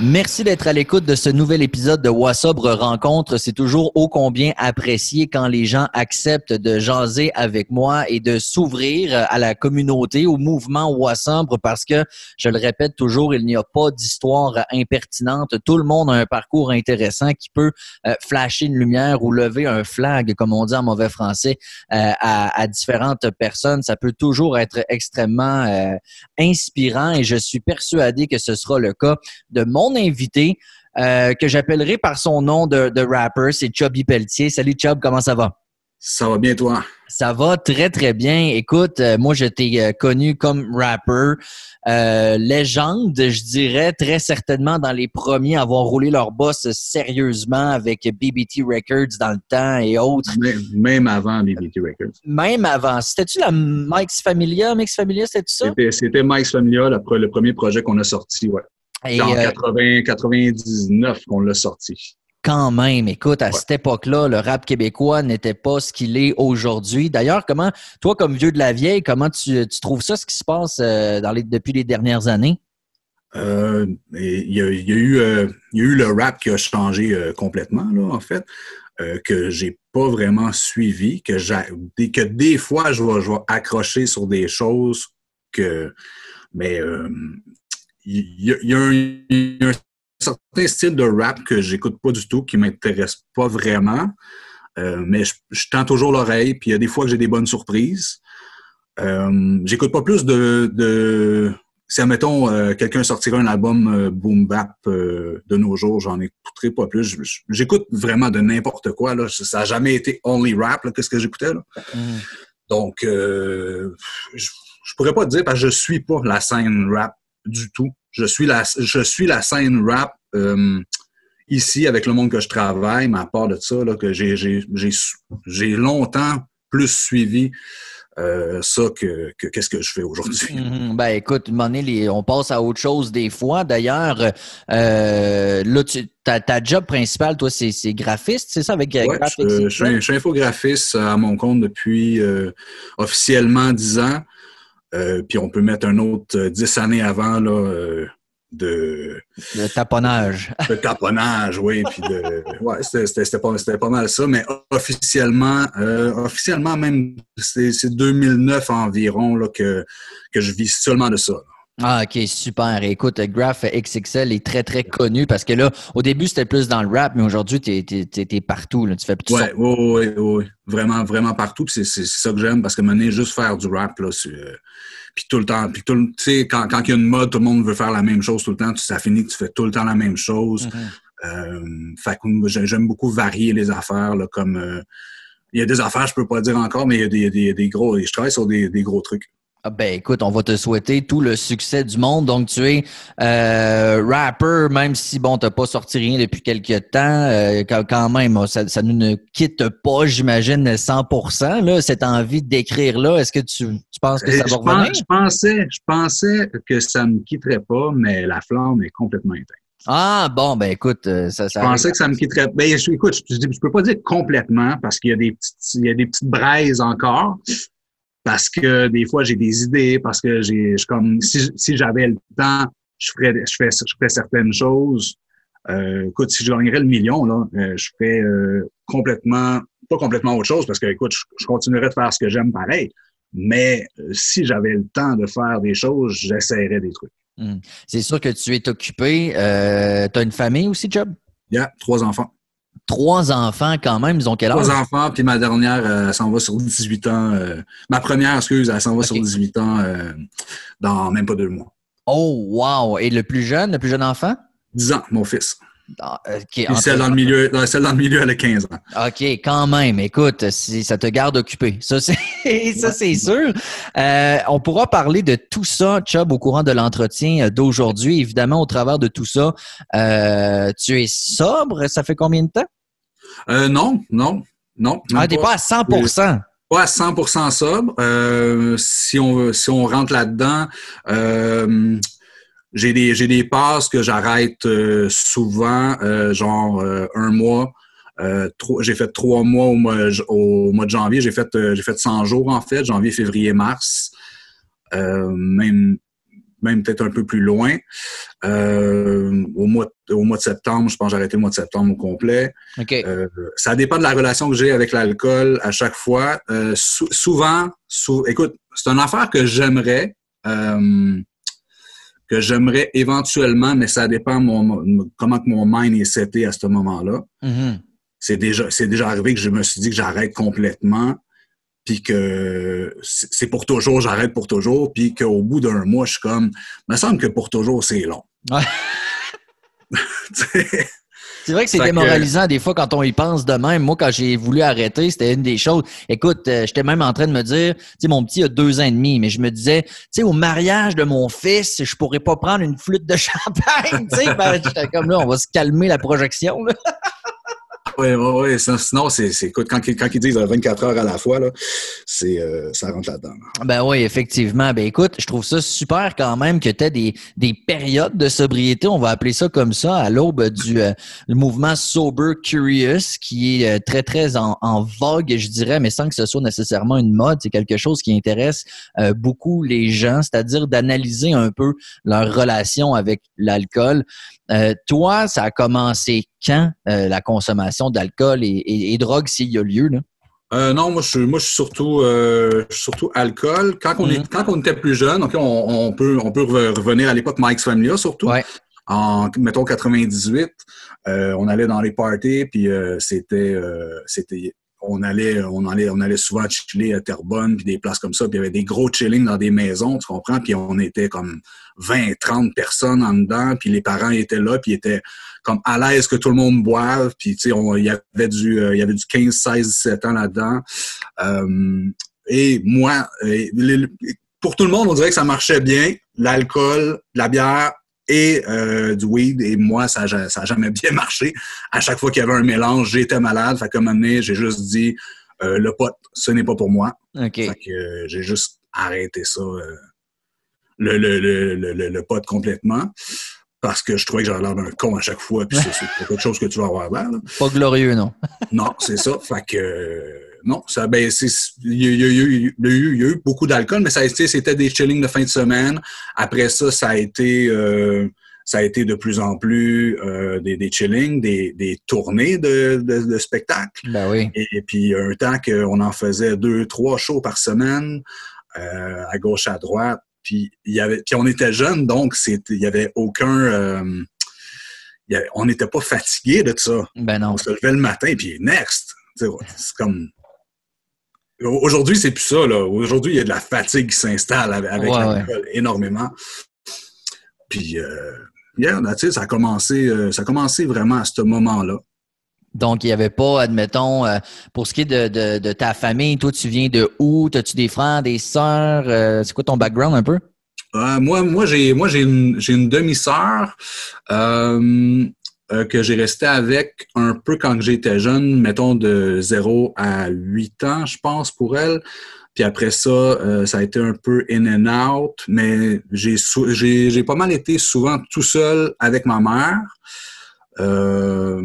Merci d'être à l'écoute de ce nouvel épisode de Wassobre Rencontre. C'est toujours ô combien apprécié quand les gens acceptent de jaser avec moi et de s'ouvrir à la communauté, au mouvement Wassobre, parce que, je le répète toujours, il n'y a pas d'histoire impertinente. Tout le monde a un parcours intéressant qui peut euh, flasher une lumière ou lever un flag, comme on dit en mauvais français, euh, à, à, différentes personnes. Ça peut toujours être extrêmement euh, inspirant et je suis persuadé que ce sera le cas de mon invité euh, que j'appellerai par son nom de, de rapper, c'est Chubby Pelletier. Salut Chub, comment ça va? Ça va bien toi? Ça va très très bien. Écoute, euh, moi je t'ai euh, connu comme rapper, euh, légende, je dirais très certainement dans les premiers à avoir roulé leur boss sérieusement avec BBT Records dans le temps et autres. Même, même avant BBT Records. Même avant. C'était-tu la Mike's Familia? Mike's Familia, c'était ça? C'était Mike's Familia, le, le premier projet qu'on a sorti, ouais. Et en euh, 80, 99 qu'on l'a sorti. Quand même, écoute, à ouais. cette époque-là, le rap québécois n'était pas ce qu'il est aujourd'hui. D'ailleurs, comment, toi, comme vieux de la vieille, comment tu, tu trouves ça, ce qui se passe euh, dans les, depuis les dernières années? Euh, il, y a, il, y a eu, euh, il y a eu le rap qui a changé euh, complètement, là, en fait, euh, que j'ai pas vraiment suivi, que, que des fois, je vais, je vais accrocher sur des choses que. Mais y, y, a un, il y a un certain style de rap que j'écoute pas du tout, qui m'intéresse pas vraiment. Euh, mais je, je, tends toujours l'oreille, puis il y a des fois que j'ai des bonnes surprises. Euh, j'écoute pas plus de, de si admettons euh, quelqu'un sortirait un album euh, boom bap euh, de nos jours, j'en écouterai pas plus. J'écoute vraiment de n'importe quoi là. Ça a jamais été only rap qu'est-ce que j'écoutais. Mm. Donc je, je pourrais pas te dire parce que je suis pas la scène rap du tout. Je suis la, je suis la scène rap euh, ici avec le monde que je travaille, mais à part de ça, là, que j'ai longtemps plus suivi euh, ça que, que qu'est-ce que je fais aujourd'hui. -hmm. Ben écoute, les, on passe à autre chose des fois. D'ailleurs, euh, là, tu, ta, ta job principale, toi, c'est graphiste, c'est ça avec ouais, je, je, suis, je, suis, infographiste à mon compte depuis euh, officiellement 10 ans. Euh, puis on peut mettre un autre euh, dix années avant là, euh, de... Taponnage. De taponnage, oui. Puis de... Ouais, c'était pas, pas mal ça. Mais officiellement, euh, officiellement même, c'est 2009 environ là, que, que je vis seulement de ça. Là. Ah, OK, super. Écoute, Graph XXL est très, très connu parce que là, au début, c'était plus dans le rap, mais aujourd'hui, tu es, partout. Là. Tu fais plus Oui, oui, oui, oui. Vraiment, vraiment partout. c'est ça que j'aime parce que mener juste faire du rap, là, c'est. Euh, puis tout le temps, puis tout tu sais, quand, quand il y a une mode, tout le monde veut faire la même chose tout le temps. Ça finit que tu fais tout le temps la même chose. Mm -hmm. euh, j'aime beaucoup varier les affaires, là, comme. Euh, il y a des affaires, je peux pas dire encore, mais il y a des, des, des gros. Je travaille sur des, des gros trucs. Ah ben écoute, on va te souhaiter tout le succès du monde. Donc tu es euh, rapper, même si bon, t'as pas sorti rien depuis quelques temps, euh, quand même, ça, ça ne quitte pas, j'imagine, 100%. Là, cette envie d'écrire là, est-ce que tu, tu, penses que ça va revenir? Je pensais, je pensais que ça ne me quitterait pas, mais la flamme est complètement éteinte. Ah bon, ben écoute, ça, ça Je pensais que ça me quitterait. Ben écoute, je, je, je peux pas dire complètement parce qu'il y a des petites, il y a des petites braises encore parce que des fois j'ai des idées, parce que j'ai comme si, si j'avais le temps, je ferais je fais je ferais certaines choses. Euh, écoute, si je gagnerais le million, là, euh, je ferais euh, complètement, pas complètement autre chose, parce que écoute, je, je continuerais de faire ce que j'aime pareil. Mais euh, si j'avais le temps de faire des choses, j'essaierais des trucs. Mmh. C'est sûr que tu es occupé. Euh, tu as une famille aussi, Job? Il y a trois enfants. Trois enfants quand même, ils ont quel âge? Trois enfants, puis ma dernière, euh, elle s'en va sur 18 ans. Euh, ma première, excuse, elle s'en va okay. sur 18 ans euh, dans même pas deux mois. Oh, wow! Et le plus jeune, le plus jeun enfant? 10 ans, mon fils. Ah, okay, celle, dans le milieu, celle dans le milieu, elle a 15 ans. OK, quand même. Écoute, si ça te garde occupé. Ça, c'est, ça, c'est sûr. Euh, on pourra parler de tout ça, Chubb, au courant de l'entretien d'aujourd'hui. Évidemment, au travers de tout ça, euh, tu es sobre. Ça fait combien de temps? Euh, non, non, non. Ah, t'es pas à 100 pas à 100% sobre. Euh, si on si on rentre là-dedans, euh, j'ai des j'ai des passes que j'arrête euh, souvent, euh, genre euh, un mois. j'ai fait trois mois au mois, au mois de janvier. J'ai fait j'ai fait 100 jours en fait, janvier, février, mars. même même peut-être un peu plus loin. Euh, au, mois, au mois de septembre, je pense que j'ai arrêté le mois de septembre au complet. Euh, ça dépend de la relation que j'ai avec l'alcool à chaque fois. Euh, souvent, écoute, c'est une affaire que j'aimerais, que j'aimerais éventuellement, mais ça dépend mon, comment que mon mind est seté à ce moment-là. Mm-hmm. C'est déjà, arrivé que je me suis dit que j'arrête complètement puis que c'est pour toujours, j'arrête pour toujours, puis qu'au bout d'un mois, je suis comme, me semble que pour toujours, c'est long. Ouais. c'est vrai que c'est démoralisant des fois quand on y pense de même. Moi, quand j'ai voulu arrêter, c'était une des choses. Écoute, euh, j'étais même en train de me dire, tu sais, mon petit a deux ans et demi, mais je me disais, tu sais, au mariage de mon fils, je pourrais pas prendre une flûte de champagne, tu sais. Ben, j'étais comme là, on va se calmer la projection. Là. Oui, oui, oui. Sinon, c'est, écoute, quand, ils disent 24 heures à la fois, c'est, euh, ça rentre là-dedans. Ben oui, effectivement. Ben écoute, je trouve ça super quand même que tu aies des, des périodes de sobriété, on va appeler ça comme ça, à l'aube du euh, mouvement Sober Curious, qui est euh, très, très en, vogue, je dirais, mais sans que ce soit nécessairement une mode. C'est quelque chose qui intéresse beaucoup les gens, c'est-à-dire d'analyser un peu leur relation avec l'alcool. Euh, toi, ça a commencé quand euh, la consommation d'alcool et, et, drogue, s'il y a lieu? Là? Euh, non, moi je, moi, je suis surtout, surtout alcool. Quand on, est, mm-hmm. quand on était plus jeune, on, peut, on peut revenir à l'époque Mike's Family, surtout. En, mettons, 98, on allait dans les parties, puis c'était, c'était on allait, on allait, on allait souvent chiller à Terrebonne, puis des places comme ça, puis il y avait des gros chillings dans des maisons, tu comprends? Puis on était comme 20, 30 personnes en dedans, puis les parents étaient là, puis étaient comme à l'aise que tout le monde boive, puis tu sais, il y avait du, euh, il y avait du 15, 16, 17 ans là-dedans. Euh, et moi, euh, pour tout le monde, on dirait que ça marchait bien. L'alcool, la bière, et euh, du weed. Et moi, ça n'a ça jamais bien marché. À chaque fois qu'il y avait un mélange, j'étais malade. Fait comme année, j'ai juste dit euh, le pot, ce n'est pas pour moi. OK. Fait que euh, j'ai juste arrêté ça, le, le, le, le, pot complètement. Parce que je trouvais que j'avais l'air d'un con à chaque fois, puis c'est quelque chose que tu vas avoir l'air. Pas glorieux, non. non, c'est ça. Fait que non, ça, ben, il y, a eu beaucoup d'alcool, mais ça c'était des chillings de fin de semaine. Après ça, ça a été, euh, ça a été de plus en plus euh, des, des chillings, des, des tournées de, de, spectacles. Ben oui. Et, puis, un temps qu'on en faisait deux, trois shows par semaine, euh, à gauche, à droite. Puis, y avait, puis on était jeunes, donc il y avait aucun... on n'était pas fatigué de ça. Ben non. On se levait le matin, puis next. C'est comme Aujourd'hui, c'est plus ça. Là. Aujourd'hui, il y a de la fatigue qui s'installe avec, l'alcool énormément. Puis, euh, ça, a commencé, euh, ça a commencé vraiment à ce moment-là. Donc, il n'y avait pas, admettons, euh, pour ce qui est de, ta famille, toi, tu viens de où? As-tu des frères, des sœurs? Euh, c'est quoi ton background un peu? moi, moi, j'ai, moi, j'ai une, j'ai une demi-sœur. Euh, que j'ai resté avec un peu quand j'étais jeune, mettons de 0 à 8 ans, je pense, pour elle. Puis après ça, euh, ça a été un peu in and out, mais j'ai, j'ai, pas mal été souvent tout seul avec ma mère. Euh,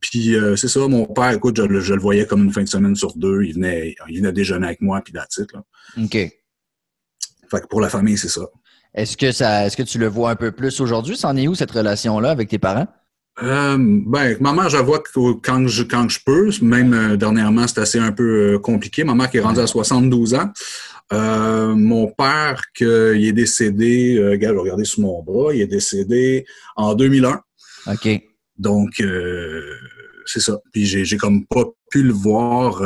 puis c'est ça, mon père, écoute, je, le voyais comme une fin de semaine sur deux. Il venait, il venait déjeuner avec moi, puis la titre. OK. Fait que pour la famille, c'est ça. Est-ce que ça, est-ce que tu le vois un peu plus aujourd'hui? C'en est où cette relation-là avec tes parents? Euh, ben, ma mère, je vois quand je, quand je peux. Même euh, dernièrement, c'est assez un peu euh, compliqué. Ma mère qui est rendue à 72 ans. Euh, mon père, qui est décédé, regarde, regardez sur mon bras, il est décédé en 2001. OK. Donc, c'est ça. Puis j'ai comme pas pu le voir.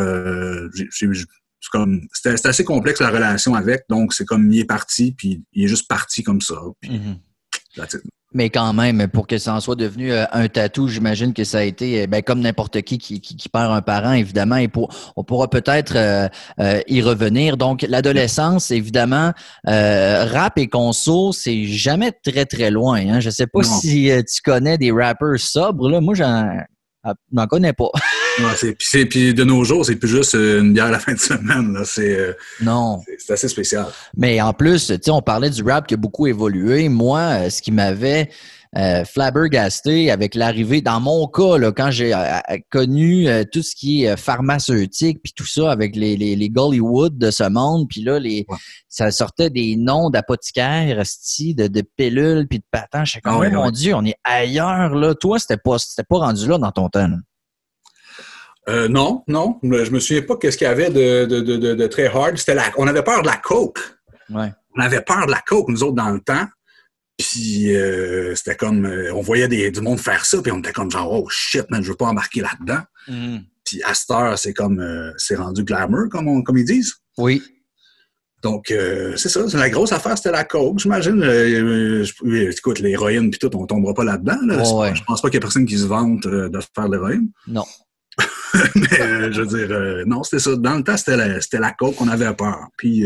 c'est assez complexe la relation avec. Donc, c'est comme il est parti, puis il est juste parti comme ça. Puis, mm-hmm. Mais quand même, pour que ça en soit devenu euh, un tatou, j'imagine que ça a été, euh, ben, comme n'importe qui, qui qui, perd un parent, évidemment, et pour, on pourra peut-être euh, y revenir. Donc, l'adolescence, évidemment, rap et conso, c'est jamais très, très loin. Hein? Je sais pas si tu connais des rappers sobres. Là. Moi, j'en n'en connais pas. c'est, puis de nos jours, c'est plus juste une bière à la fin de semaine. Là. C'est, non. C'est, assez spécial. Mais en plus, on parlait du rap qui a beaucoup évolué. Moi, ce qui m'avait euh, flabbergasté avec l'arrivée, dans mon cas, là, quand j'ai euh, connu tout ce qui est pharmaceutique, puis tout ça avec les, les, les Gollywood de ce monde, puis là, les, ça sortait des noms d'apothicaires, de, de pilules, puis de patents. Je sais comme, oh, mon Dieu, on est ailleurs, là. Toi, c'était pas, c'était pas rendu là dans ton temps. Non, non. Je me souviens pas qu'est-ce qu'il y avait de, de, de, de très hard. C'était la, on avait peur de la coke. Ouais. On avait peur de la coke, nous autres, dans le temps. Puis euh, c'était comme, euh, on voyait des, du monde faire ça, puis on était comme genre, oh shit, man, je veux pas embarquer là-dedans. Mm. Puis à cette heure, c'est comme, euh, c'est rendu glamour, comme, comme ils disent. Oui. Donc, c'est ça, la grosse affaire, c'était la coke, j'imagine. écoute, l'héroïne puis tout, on tombera pas là-dedans. Je pense pas qu'il y ait personne qui se vante de faire l'héroïne. Non. Mais je veux dire, non, c'était ça. Dans le temps, c'était la, la coke, on avait peur. Puis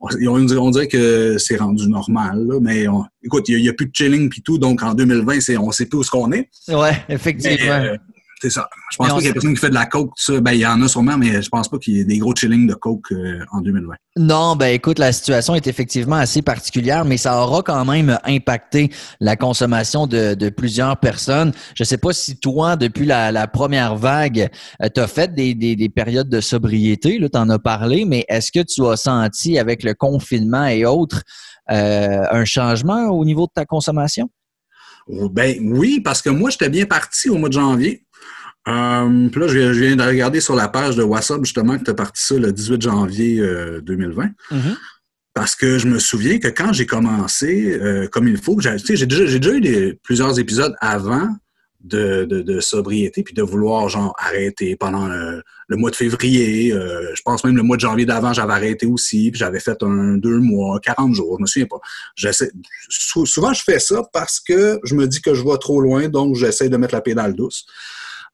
on, dirait que c'est rendu normal, mais écoute, il n'y a, plus de chilling puis tout, donc en 2020, on sait plus où ce qu'on est. Ouais, effectivement. Euh, c'est ça. Je pense pas qu'il y a personne qui fait de la coke, ça. Ben, il y en a sûrement, mais je pense pas qu'il y ait des gros chillings de coke euh, en 2020. Non, ben écoute, la situation est effectivement assez particulière, mais ça aura quand même impacté la consommation de, plusieurs personnes. Je sais pas si toi, depuis la, première vague, euh, tu as fait des, périodes de sobriété, là, tu en as parlé, mais est-ce que tu as senti avec le confinement et autres euh, un changement au niveau de ta consommation? Ben oui, parce que moi, j'étais bien parti au mois de janvier. Euh, puis là, je viens, de regarder sur la page de WhatsApp, justement, que tu as parti ça le 18 janvier 2020. Euh, mm-hmm. Parce que je me souviens que quand j'ai commencé euh, comme il faut, j'ai déjà, déjà, eu plusieurs épisodes avant de, sobriété, puis de vouloir genre arrêter pendant le, mois de février. je pense même le mois de janvier d'avant, j'avais arrêté aussi, puis j'avais fait un deux mois, 40 jours, je me souviens pas. souvent, je fais ça parce que je me dis que je vais trop loin, donc j'essaie de mettre la pédale douce.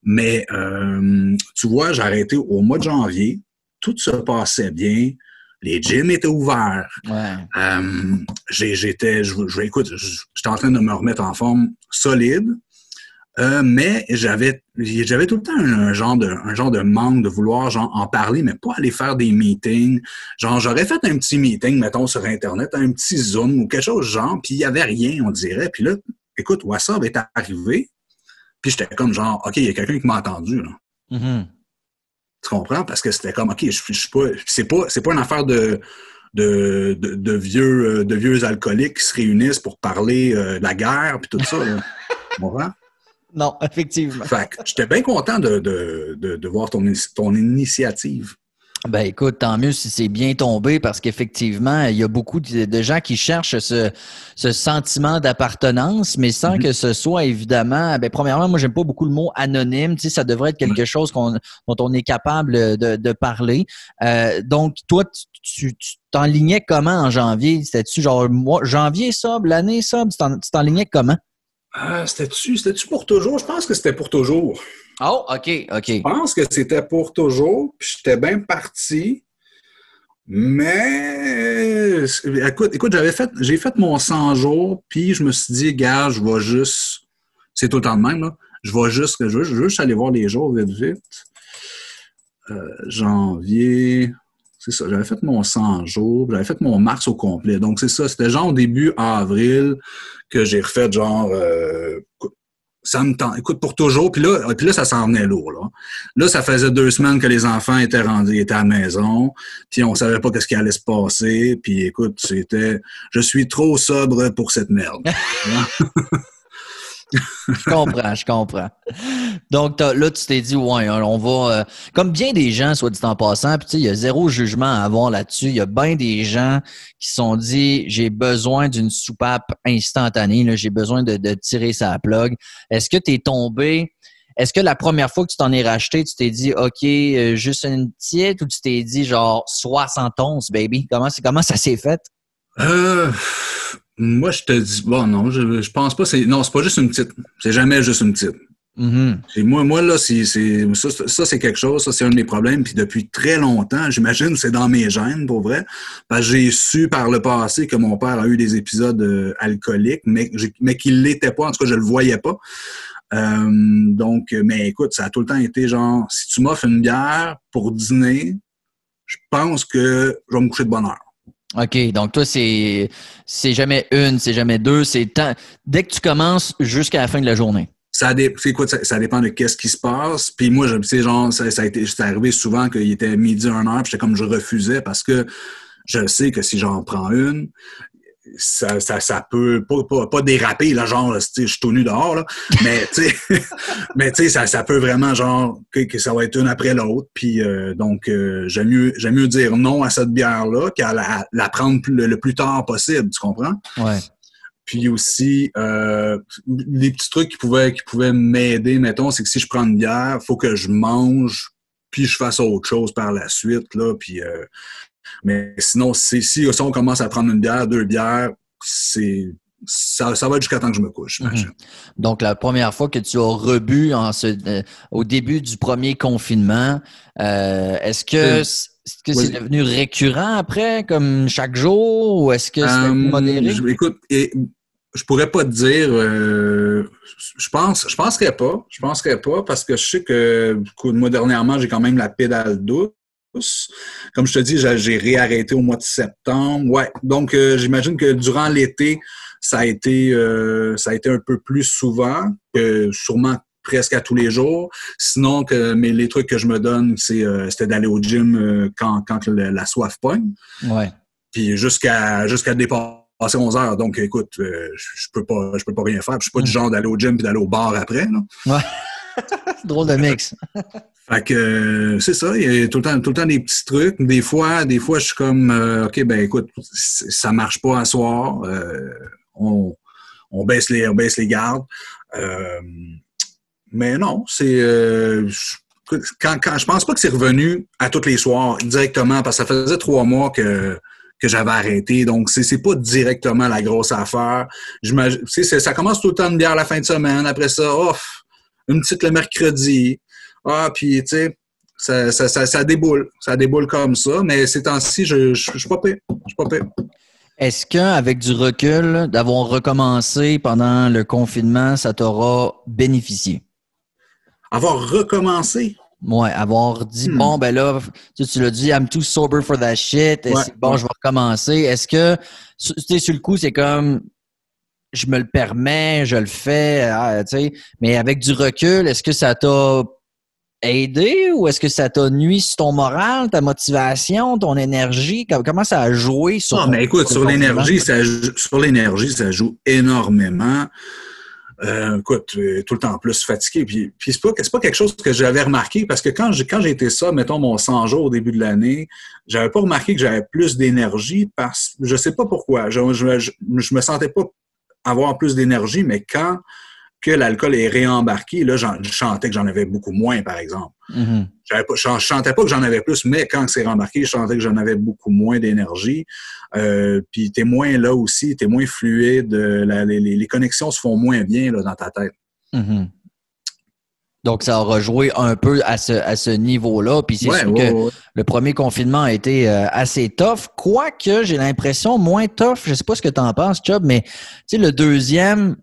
Mais euh, tu vois, j'ai arrêté au mois de janvier. Tout se passait bien. Les gyms étaient ouverts. Euh, j'étais, je, écoute, j'étais en train de me remettre en forme solide. Euh, mais j'avais j'avais tout le temps un, genre de un genre de manque de vouloir genre en parler mais pas aller faire des meetings genre j'aurais fait un petit meeting mettons sur internet un petit zoom ou quelque chose genre puis il y avait rien on dirait puis là écoute WhatsApp est arrivé puis j'étais comme genre, OK, il y a quelqu'un qui m'a entendu. Là. Mm-hmm. Tu comprends? Parce que c'était comme, OK, je, je suis pas. C'est pas, pas une affaire de, de, de, vieux, de vieux alcooliques qui se réunissent pour parler euh, de la guerre puis tout ça. tu comprends? Non, effectivement. Fait j'étais bien content de, de, de, voir ton, ton initiative. Ben écoute, tant mieux si c'est bien tombé parce qu'effectivement, il y a beaucoup de, gens qui cherchent ce, ce sentiment d'appartenance, mais sans mm-hmm. que ce soit évidemment. Ben premièrement, moi j'aime pas beaucoup le mot anonyme. Tu sais, ça devrait être quelque chose qu'on, dont on est capable de, de parler. Euh, donc toi, tu, t'enlignais comment en janvier? C'était-tu genre moi, janvier sobre, l'année sobre Tu t'enlignais comment? Ah, c'était-tu, c'était-tu pour toujours? Je pense que c'était pour toujours. Oh, OK, OK. Je pense que c'était pour toujours, puis j'étais bien parti. Mais écoute, écoute, j'avais fait, j'ai fait mon 100 jours, puis je me suis dit, gars, je vais juste, c'est tout le temps de même, là. Je vais juste, je vais, juste aller voir les jours vite, vite. Euh, janvier, c'est ça, j'avais fait mon 100 jours, j'avais fait mon mars au complet. Donc, c'est ça, c'était genre au début avril que j'ai refait genre euh, ça me tente. Écoute, pour toujours. Puis là, puis là ça s'en venait lourd. Là. là, ça faisait deux semaines que les enfants étaient rendus, étaient à la maison. Puis on savait pas qu'est-ce qui allait se passer. Puis écoute, c'était, je suis trop sobre pour cette merde. je comprends, je comprends. Donc là, tu t'es dit, ouais, hein, on va. Euh, comme bien des gens, soit dit en passant, puis il y a zéro jugement à avoir là-dessus. Il y a bien des gens qui sont dit, j'ai besoin d'une soupape instantanée, j'ai besoin de, tirer sa plug. Est-ce que tu es tombé? Est-ce que la première fois que tu t'en es racheté, tu t'es dit, OK, euh, juste une petite, ou tu t'es dit, genre, 71, baby? Comment, comment ça s'est fait? Euh, moi, je te dis, bon, non, je, je pense pas. C'est, non, c'est pas juste une petite. C'est jamais juste une petite. Mm-hmm. Moi, moi, là, c'est, ça, ça c'est quelque chose, ça, c'est un de mes problèmes. Puis depuis très longtemps, j'imagine c'est dans mes gènes, pour vrai. Parce que j'ai su par le passé que mon père a eu des épisodes euh, alcooliques, mais, mais qu'il l'était pas. En tout cas, je le voyais pas. Euh, donc, mais écoute, ça a tout le temps été genre, si tu m'offres une bière pour dîner, je pense que je vais me coucher de bonne heure. OK, donc toi, c'est c'est jamais une, c'est jamais deux, c'est dès que tu commences jusqu'à la fin de la journée. Ça, ça, dépend de qu'est-ce qui se passe. Puis moi, je sais, genre, ça, a été, arrivé souvent qu'il était midi, un heure, puis j'étais comme je refusais parce que je sais que si j'en prends une, ça, ça, ça peut pas, pas, déraper, là, genre, je suis tout nu dehors, là, mais tu sais, mais tu sais, ça, ça peut vraiment, genre, que, ça va être une après l'autre, puis euh, donc, euh, j'aime mieux, j'aime mieux dire non à cette bière-là qu'à la, la prendre le, plus tard possible, tu comprends? Ouais. Puis aussi, euh, les petits trucs qui pouvaient, qui pouvaient m'aider, mettons, c'est que si je prends une bière, faut que je mange, puis je fasse autre chose par la suite, là, puis euh, mais sinon, si, si on commence à prendre une bière, deux bières, c'est ça, ça, va jusqu'à temps que je me couche. Mhm. Donc, la première fois que tu as rebu en ce, euh, au début du premier confinement, euh, est-ce que euh, c'est -ce devenu récurrent après, comme chaque jour, ou est-ce que c'est modéré? écoute, et, je pourrais pas te dire. je pense, je penserais pas. Je penserais pas parce que je sais que, moi dernièrement, j'ai quand même la pédale douce. Comme je te dis, j'ai réarrêté au mois de septembre. Ouais. Donc, euh, j'imagine que durant l'été, ça a été euh, ça a été un peu plus souvent, que sûrement presque à tous les jours. Sinon, que, mais les trucs que je me donne, c'est euh, c'était d'aller au gym quand, quand la, soif pogne. Ouais. Puis jusqu'à jusqu'à dépasser 11 heures. Donc, écoute, je, peux pas je peux pas rien faire. Je suis pas du genre d'aller au gym puis d'aller au bar après. Ouais. Drôle de mix. Fait que euh, c'est ça, il y a tout le temps, tout le temps des petits trucs. Des fois, des fois, je suis comme euh, OK, ben écoute, ça marche pas à soir. Euh, on, on, baisse les, on baisse les gardes. mais non, c'est quand, quand, je pense pas que c'est revenu à tous les soirs directement parce que ça faisait trois mois que que j'avais arrêté. Donc, c'est, c'est pas directement la grosse affaire. Ça commence tout le temps de bière la fin de semaine. Après ça, off, une petite le mercredi. Ah, puis, tu sais, ça, ça, ça, ça, déboule. Ça déboule comme ça. Mais ces temps-ci, je ne suis pas pire. Je suis pas pire. Est-ce qu'avec du recul, d'avoir recommencé pendant le confinement, ça t'aura bénéficié? Avoir recommencé? Ouais, avoir dit, hmm. bon, ben là, tu, tu l'as dit, I'm too sober for that shit. bon, je vais recommencer. Est-ce que, tu sais, sur le coup, c'est comme, je me le permets, je le fais, ah, tu sais, mais avec du recul, est-ce que ça t'a aidé ou est-ce que ça t'a nuit sur ton moral, ta motivation, ton énergie? Comment ça a joué sur Non, mais écoute, sur l'énergie, ça, sur l'énergie, ça joue énormément. Euh, écoute, euh, tout le temps plus fatigué. Puis, puis c'est pas, pas quelque chose que j'avais remarqué parce que quand j'ai, quand été ça, mettons mon 100 jours au début de l'année, j'avais pas remarqué que j'avais plus d'énergie parce je sais pas pourquoi. Je, je, je me sentais pas avoir plus d'énergie, mais quand que l'alcool est réembarqué, là, je chantais que j'en avais beaucoup moins, par exemple. Mm-hmm. Je ne chantais pas que j'en avais plus, mais quand c'est rembarqué, je chantais que j'en avais beaucoup moins d'énergie. Euh, puis t'es moins là aussi, t'es moins fluide, les, connexions se font moins bien là, dans ta tête. Mm-hmm. Donc, ça aura joué un peu à ce, à ce niveau-là. Puis c'est sûr que le premier confinement a été euh, assez tough, quoique j'ai l'impression moins tough. Je sais pas ce que tu en penses, Chubb, mais tu sais, le deuxième,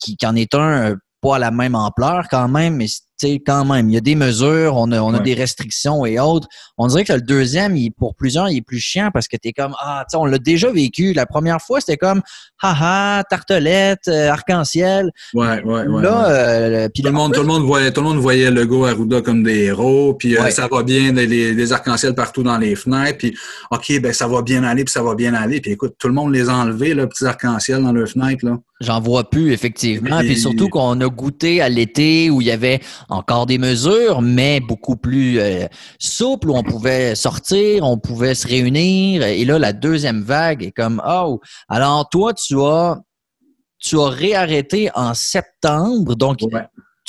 qui, qui en est un euh, pas à la même ampleur quand même, mais quand même, il y a des mesures, on a, on a des restrictions et autres. On dirait que le deuxième, il, pour plusieurs, il est plus chiant parce que tu es comme, ah, tu sais, on l'a déjà vécu. La première fois, c'était comme, haha, tartelette, euh, arc-en-ciel. Ouais, ouais, ouais. Là, euh, tout, le monde, tout, le monde voyait, tout le monde voyait Lego Arruda comme des héros, puis euh, ça va bien, des, arc-en-ciel partout dans les fenêtres, puis OK, ben ça va bien aller, puis ça va bien aller. Puis écoute, tout le monde les a enlevés, là, petits arc-en-ciel dans leurs fenêtres, là. J'en vois plus, effectivement. Puis surtout qu'on a goûté à l'été où il y avait encore des mesures, mais beaucoup plus euh, souples, où on pouvait sortir, on pouvait se réunir. Et là, la deuxième vague est comme Oh! Alors, toi, tu as tu as réarrêté en septembre, donc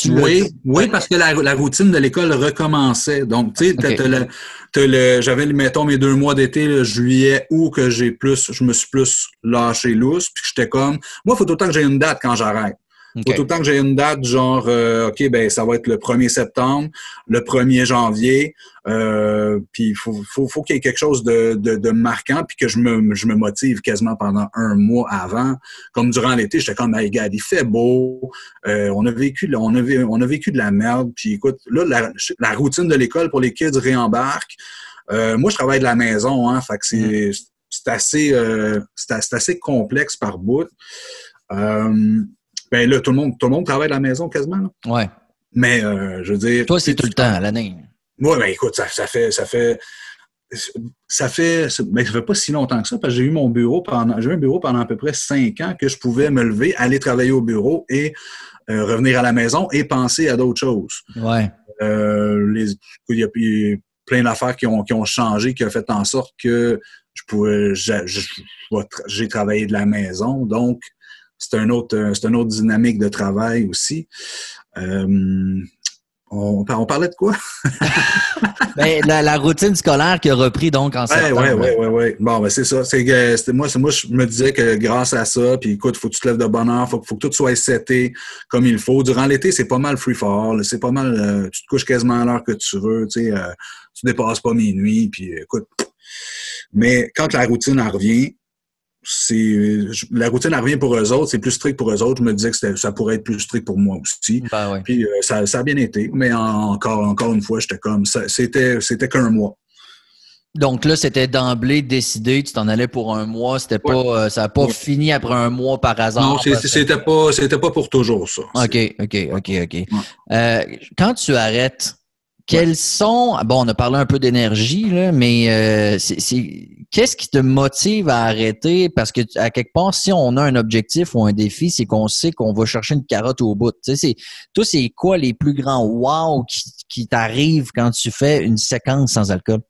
oui, oui, parce que la, routine de l'école recommençait. Donc, tu sais, j'avais, mettons, mes deux mois d'été, juillet, août, que j'ai plus, je me suis plus lâché lousse, puis j'étais comme, moi, il faut autant que j'ai une date quand j'arrête. Faut tout le temps que j'ai une date, genre, euh, OK, ben ça va être le 1er septembre, le 1er janvier, euh, puis il faut, faut, faut qu'il y ait quelque chose de, de, marquant, puis que je me, je me motive quasiment pendant un mois avant. Comme durant l'été, j'étais comme, hey, gars, il fait beau, euh, on, a vécu, on, a, on a vécu de la merde, puis écoute, là, la, la routine de l'école pour les kids réembarque. moi, je travaille de la maison, hein, fait que c'est... Mm c'est assez, euh, c'est assez complexe par bout. Euh, ben là, tout le monde, tout le monde travaille à la maison quasiment. Là. Ouais. Mais euh, je veux dire. Toi, c'est tout le temps, l'année. Oui, ben écoute, ça, ça fait. Ça fait ça fait, ben, ça fait pas si longtemps que ça, parce que j'ai eu mon bureau pendant, j'ai eu un bureau pendant à peu près cinq ans que je pouvais me lever, aller travailler au bureau et euh, revenir à la maison et penser à d'autres choses. Ouais. Euh, les, il y a plein d'affaires qui ont, qui ont changé, qui ont fait en sorte que je pouvais, j'ai travaillé de la maison, donc c'est un autre, c'est une autre dynamique de travail aussi. Euh, on, on, parlait de quoi? ben, la, routine scolaire qui a repris donc en septembre. Oui, oui, oui, oui. Bon, ben c'est ça. C'est, moi, moi, je me disais que grâce à ça, puis écoute, faut que tu te lèves de bonne heure, faut, faut que tout soit seté comme il faut. Durant l'été, c'est pas mal free fall. C'est pas mal, euh, tu te couches quasiment à l'heure que tu veux, tu sais, euh, tu dépasses pas minuit, puis écoute. Mais quand la routine en revient, c'est la routine elle revient pour eux autres, c'est plus strict pour eux autres. Je me disais que ça pourrait être plus strict pour moi aussi. Ben Puis euh, ça, ça, a bien été, mais encore encore une fois, j'étais comme c'était c'était qu'un mois. Donc là, c'était d'emblée décidé, tu t'en allais pour un mois, c'était pas euh, ça n'a pas fini après un mois par hasard. Non, c'était pas c'était pas pour toujours ça. OK, OK, OK, OK. Euh, quand tu arrêtes quels sont, bon, on a parlé un peu d'énergie, mais euh, c'est, qu'est-ce qui te motive à arrêter? Parce que à quelque part, si on a un objectif ou un défi, c'est qu'on sait qu'on va chercher une carotte au bout. Tu sais, c'est, toi, c'est quoi les plus grands wow qui, qui t'arrivent quand tu fais une séquence sans alcool?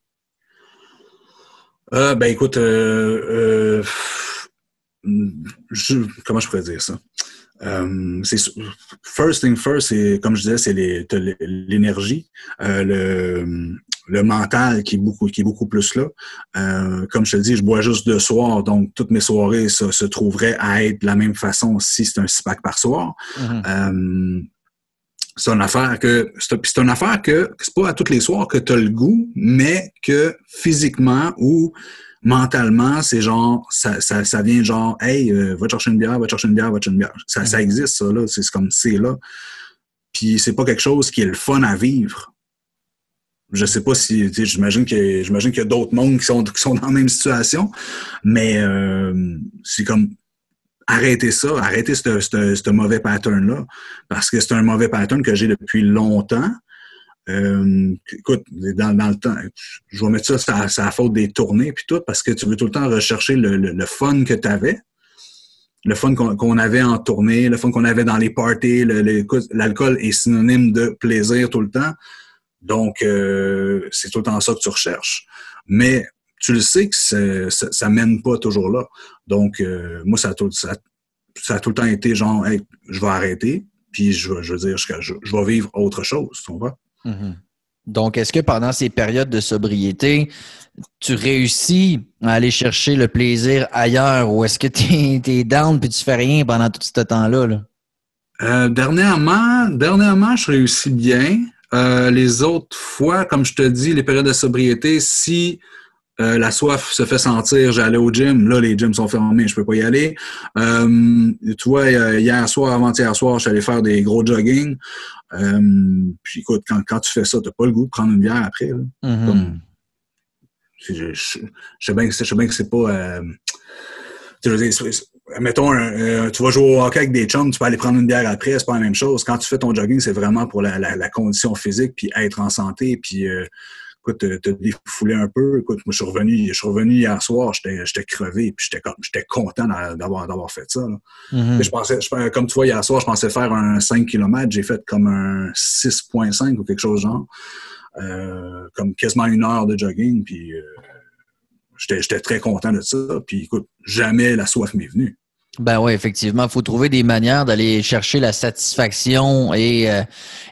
Euh, ben écoute, euh, je, comment je pourrais dire ça? Euh, c'est first thing first, c'est comme je disais, c'est l'énergie, euh, le, le mental qui est beaucoup qui est beaucoup plus là. Euh, comme je te dis, je bois juste deux soirs, donc toutes mes soirées ça, se trouveraient à être de la même façon si c'est un six pack par soir. Mm-hmm. C'est une affaire que c'est une affaire que c'est pas à tous les soirs que tu as le goût, mais que physiquement ou mentalement, c'est genre, ça, ça, ça, vient genre, hey, euh, va te chercher une bière, va te chercher une bière, va te chercher une bière. Ça, ça mm-hmm. existe, ça, là. C'est comme, c'est là. Puis c'est pas quelque chose qui est le fun à vivre. Je sais pas si, j'imagine qu'il j'imagine qu'il y a d'autres mondes qui sont, qui sont dans la même situation, mais euh, c'est comme, arrêtez ça, arrêtez ce, mauvais pattern-là, parce que c'est un mauvais pattern que j'ai depuis longtemps. Euh, écoute, dans, dans, le temps, je vais mettre ça, à la faute des tournées puis tout, parce que tu veux tout le temps rechercher le, le, fun que tu avais, le fun qu'on avait en tournée, le fun qu'on avait dans les parties. L'alcool est synonyme de plaisir tout le temps. Donc, euh, c'est tout le temps ça que tu recherches. Mais tu le sais que ça, ça mène pas toujours là. Donc, euh, moi, ça a, tout, ça, ça, a tout le temps été genre, je vais arrêter, puis je, je veux dire, je, je, vais vivre autre chose, tu vois. Mhm. Donc, est-ce que pendant ces périodes de sobriété, tu réussis à aller chercher le plaisir ailleurs ou est-ce que tu es, down puis tu fais rien pendant tout ce temps-là? Euh, dernièrement, dernièrement, je réussis bien. Euh, les autres fois, comme je te dis, les périodes de sobriété, si euh, la soif se fait sentir, j'allais au gym. Là, les gyms sont fermés, je peux pas y aller. Euh, tu vois, hier soir, avant-hier soir, je suis allé faire des gros jogging. Euh, puis écoute, quand, quand tu fais ça, tu n'as pas le goût de prendre une bière après. Là. Mm-hmm. je, sais bien que c'est pas. mettons, tu vas jouer au hockey avec des chums, tu peux aller prendre une bière après, c'est pas la même chose. Quand tu fais ton jogging, c'est vraiment pour la, la, condition physique, puis être en santé, puis écoute, te, défouler un peu. Écoute, moi, je suis revenu, je suis revenu hier soir, j'étais crevé, puis j'étais j'étais content d'avoir fait ça. Mm-hmm. Je pensais, je, comme tu vois, hier soir, je pensais faire un 5 km, j'ai fait comme un 6.5 ou quelque chose genre. Euh, comme quasiment une heure de jogging, puis euh, j'étais très content de ça. Puis écoute, jamais la soif m'est venue. Ben oui, effectivement, il faut trouver des manières d'aller chercher la satisfaction et, euh,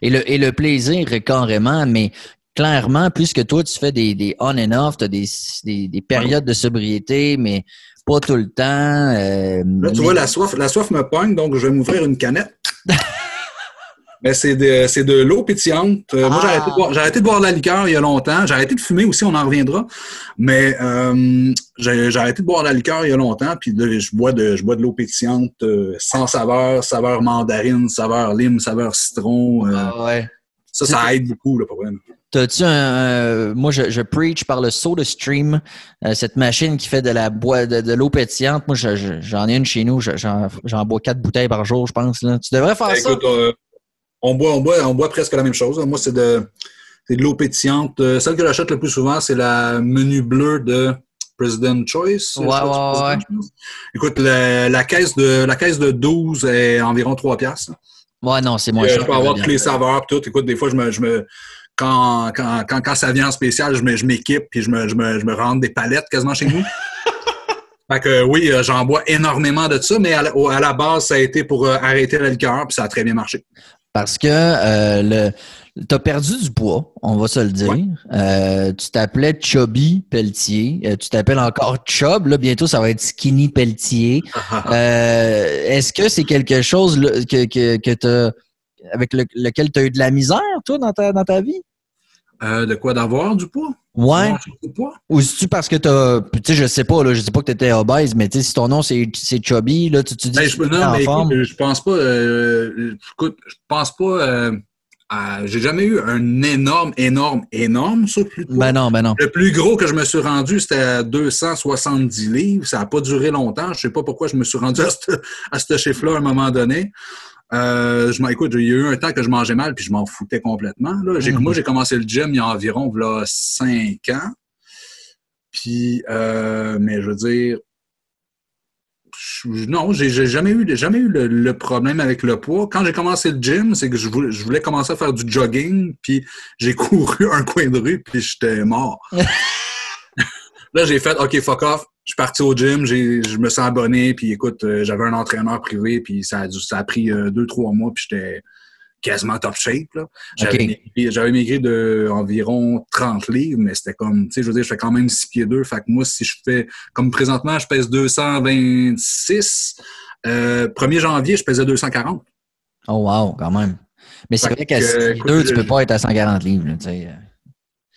et, le, et le plaisir carrément, mais clairement, plus que toi, tu fais des, des on and off, tu as des, des, périodes de sobriété, mais pas tout le temps. Euh, Là, tu vois, la soif, la soif me pogne, donc je vais m'ouvrir une canette. Mais c'est de, c'est de l'eau pétillante. Euh, moi, j'ai arrêté, de boire, j'ai arrêté de boire de la liqueur il y a longtemps. J'ai arrêté de fumer aussi, on en reviendra. Mais euh, j'ai, arrêté de boire de la liqueur il y a longtemps. Puis je bois de, je bois de l'eau pétillante sans saveur, saveur mandarine, saveur lime, saveur citron. Ah ouais. Ça, ça aide beaucoup, là, pour T'as-tu un, moi, je, je, preach par le saut de stream, euh, cette machine qui fait de la bois, de, l'eau pétillante. Moi, j'en ai une chez nous. J'en bois quatre bouteilles par jour, je pense. Là. Tu devrais faire ben, ça. Euh, on, boit, on, boit, on boit presque la même chose. Moi, c'est de, de l'eau pétillante. Euh, celle que j'achète le plus souvent, c'est la menu bleue de President Choice. Ouais, ouais, Écoute, la, caisse de, la caisse de 12 est environ 3 piastres. Ouais, non, c'est moins cher. Je peux avoir toutes les saveurs et tout. Écoute, des fois, je me, je me quand, quand, quand, quand, ça vient en spécial, je m'équipe puis je me, je, me, je me rentre des palettes quasiment chez nous. fait que oui, euh, j'en bois énormément de ça, mais à la, base, ça a été pour euh, arrêter la liqueur, puis ça a très bien marché. Parce que euh, le tu as perdu du poids, on va se le dire. Euh, tu t'appelais Chubby Pelletier. Euh, tu t'appelles encore Chub. Là, bientôt, ça va être Skinny Pelletier. Euh, est-ce que c'est quelque chose que, que, que avec lequel tu as eu de la misère, toi, dans ta, dans ta vie? de quoi? D'avoir du poids? Ouais. Ou c'est-tu parce que t'as. Tu sais, je sais pas, là, je sais pas que tu étais obèse, mais tu sais, si ton nom c'est Chubby, là, tu, tu dis. Ben, je, non, mais écoute, je pense pas. écoute, je pense pas j'ai jamais eu un énorme, énorme, énorme surplus Ben non, ben non. Le plus gros que je me suis rendu, c'était à 270 livres. Ça n'a pas duré longtemps. Je sais pas pourquoi je me suis rendu à ce chiffre-là à un moment donné. Euh, je écoute, il y a eu un temps que je mangeais mal puis je m'en foutais complètement. Là. Moi, mhm. j'ai commencé le gym il y a environ là, 5 ans. Puis, euh, mais je veux dire, non, j'ai jamais eu, jamais eu le, problème avec le poids. Quand j'ai commencé le gym, c'est que je voulais, commencer à faire du jogging, puis j'ai couru un coin de rue, puis j'étais mort. Là, j'ai fait, OK, fuck off. Je suis parti au gym, je me suis abonné, puis écoute, euh, j'avais un entraîneur privé, puis ça a, ça a pris euh, deux, trois mois, puis j'étais quasiment top shape. J'avais maigri, de environ 30 livres, mais c'était comme, tu sais, je veux dire, je fais quand même 6 pieds 2. Fait que moi, si je fais, comme présentement, je pèse 226, euh, 1er janvier, je pesais 240. Oh wow, quand même. Mais c'est vrai qu'à 6 pieds 2, tu peux pas être à 140 livres, tu sais.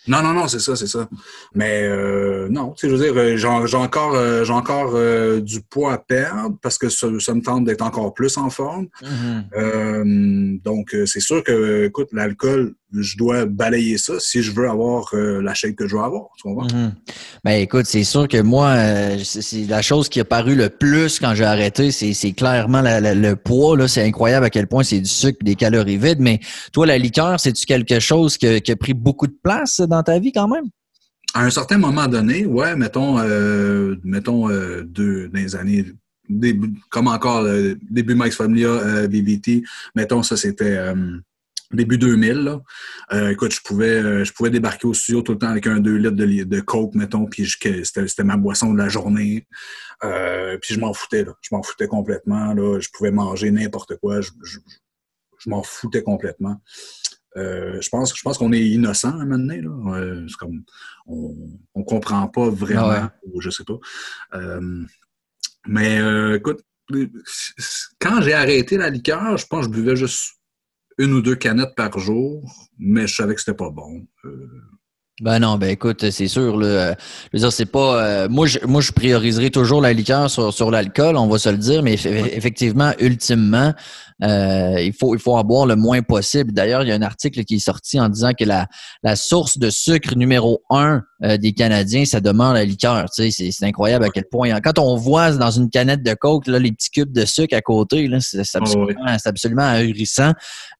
Non, non, non, c'est ça, c'est ça. Mais euh, non, tu sais, je veux dire, euh, j'ai encore, euh, j'ai encore du poids à perdre parce que ça, me tente d'être encore plus en forme. Mm-hmm. donc, c'est sûr que, écoute, l'alcool, je dois balayer ça si je veux avoir euh, la shape que je veux avoir. Tu comprends? Mhm. Ben écoute, c'est sûr que moi, euh, c'est la chose qui a paru le plus quand j'ai arrêté, c'est clairement le poids. Là, c'est incroyable à quel point c'est du sucre, des calories vides. Mais toi, la liqueur, c'est-tu quelque chose qui a, pris beaucoup de place dans ta vie quand même? À un certain moment donné, ouais, mettons, euh, mettons deux, dans les années début, comme encore début Max Familia, BBT, mettons ça c'était début 2000. Là. Euh, écoute, je pouvais, euh, je pouvais débarquer au studio tout le temps avec un 2 litres de, de coke, mettons, puis c'était ma boisson de la journée. Euh, puis je m'en foutais, là. Je m'en foutais complètement. Là. Je pouvais manger n'importe quoi. Je, je, m'en foutais complètement. Euh, je pense, je pense qu'on est innocent à un moment donné. Là. c'est comme on, on comprend pas vraiment, ah ou je sais pas. mais écoute, quand j'ai arrêté la liqueur, je pense que je buvais juste une ou deux canettes par jour, mais je savais que c'était pas bon. Euh, ben non, ben écoute, c'est sûr. Là, je veux dire, c'est pas. Euh, moi, je, moi, je prioriserai toujours la liqueur sur, sur l'alcool, on va se le dire, mais effectivement, ultimement, euh, il faut il faut en boire le moins possible. D'ailleurs, il y a un article qui est sorti en disant que la, la source de sucre numéro un euh, des Canadiens, ça demande la liqueur. Tu sais, c'est incroyable à quel point. Quand on voit dans une canette de coke là, les petits cubes de sucre à côté, là, c'est absolument, absolument ahurissant.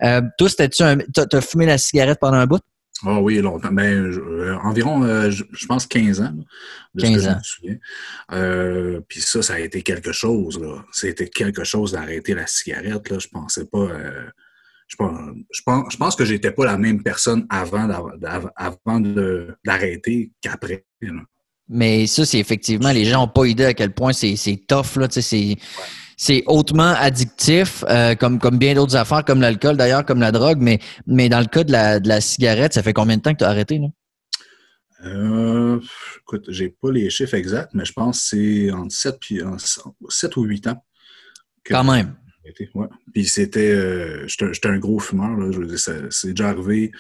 Euh, toi, c'était-tu un. T'as fumé la cigarette pendant un bout? Ah oui, longtemps. Ben, euh, environ, euh, je, pense, 15 ans. de 15 ans. Je me euh, puis ça, ça a été quelque chose. Là. C'était quelque chose d'arrêter la cigarette. Là. Je pensais pas. je, pense, je, pense, je pense que j'étais pas la même personne avant, avant d'arrêter qu'après. Mais ça, c'est effectivement, les gens n'ont pas idée à quel point c'est tough. Là, c'est, c'est hautement addictif, euh, comme, comme bien d'autres affaires, comme l'alcool d'ailleurs, comme la drogue, mais, mais dans le cas de la, de la cigarette, ça fait combien de temps que tu as arrêté? Là? Euh, écoute, j'ai pas les chiffres exacts, mais je pense que c'est entre 7, puis, 7 ou 8 ans. Quand même. Ouais. Puis c'était, euh, j'étais un gros fumeur, là, je veux dire, c'est déjà arrivé,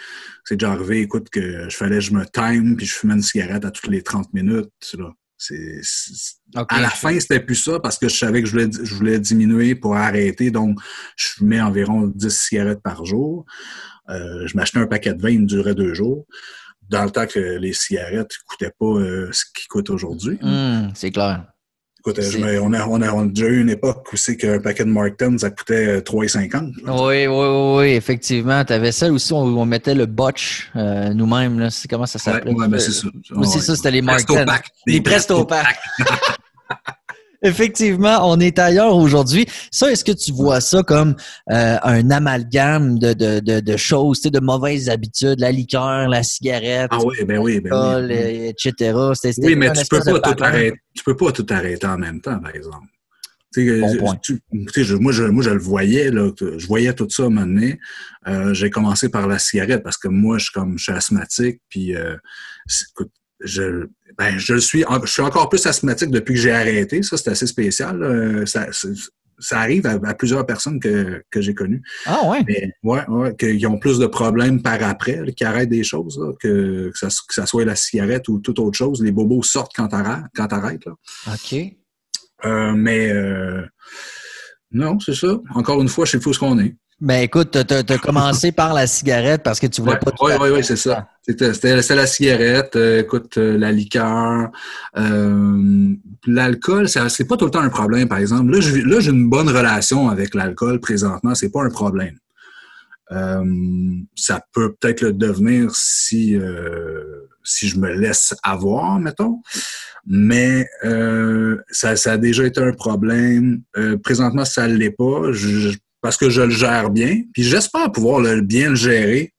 c'est déjà arrivé, écoute, que je fallait que je me time, puis je fumais une cigarette à toutes les 30 minutes, là. C'est, À la fin, c'était plus ça parce que je savais que je voulais, je voulais diminuer pour arrêter. Donc, je fumais environ 10 cigarettes par jour. Euh, je m'achetais un paquet de vin, il me durait deux jours. Dans le temps que les cigarettes ne coûtaient pas euh, ce qu'ils coûtent aujourd'hui. Hum, c'est clair. Écoute, on, a, on, a, déjà eu une époque où c'est qu'un paquet de Markton, ça coûtait 3,50. Oui, oui, oui, oui, effectivement. Tu avais ça aussi où on mettait le botch euh, nous-mêmes. Comment ça s'appelait? Oui, mais c'est ça. c'est ça, c'était les Markton. Les Presto Pack. Effectivement, on est ailleurs aujourd'hui. Ça, est-ce que tu vois ça comme euh, un amalgame de, de, de, de choses, de mauvaises habitudes, la liqueur, la cigarette, ah oui, ben oui, ben oui. etc. oui, mais tu peux pas tout arrêter. Tu peux pas tout arrêter en même temps, par exemple. Bon moi, je, moi, je le voyais, là, je voyais tout ça à un moment donné. Euh, j'ai commencé par la cigarette parce que moi, je suis comme je suis asthmatique, puis euh, écoute, je, ben, je suis, je suis encore plus asthmatique depuis que j'ai arrêté. Ça, c'est assez spécial. Ça, ça, arrive à, plusieurs personnes que, que j'ai connues. Ah ouais? Mais, ouais, ouais, qu'ils ont plus de problèmes par après, qui arrêtent des choses, que, que, ça, soit la cigarette ou toute autre chose. Les bobos sortent quand t'arrêtes. Quand t'arrêtes là. OK. Euh, mais euh, non, c'est ça. Encore une fois, je sais pas où qu'on est. Ben écoute, tu as, commencé par la cigarette parce que tu voulais pas... Oui, oui, oui, c'est ça. C'était la cigarette, euh, écoute, euh, la liqueur, euh, l'alcool, c'est pas tout le temps un problème, par exemple. Là, j'ai une bonne relation avec l'alcool présentement, c'est pas un problème. ça peut peut-être le devenir si, si je me laisse avoir, mettons. Mais ça, ça, a déjà été un problème. présentement, ça ne l'est pas. Je, parce que je le gère bien. Puis j'espère pouvoir le, bien le gérer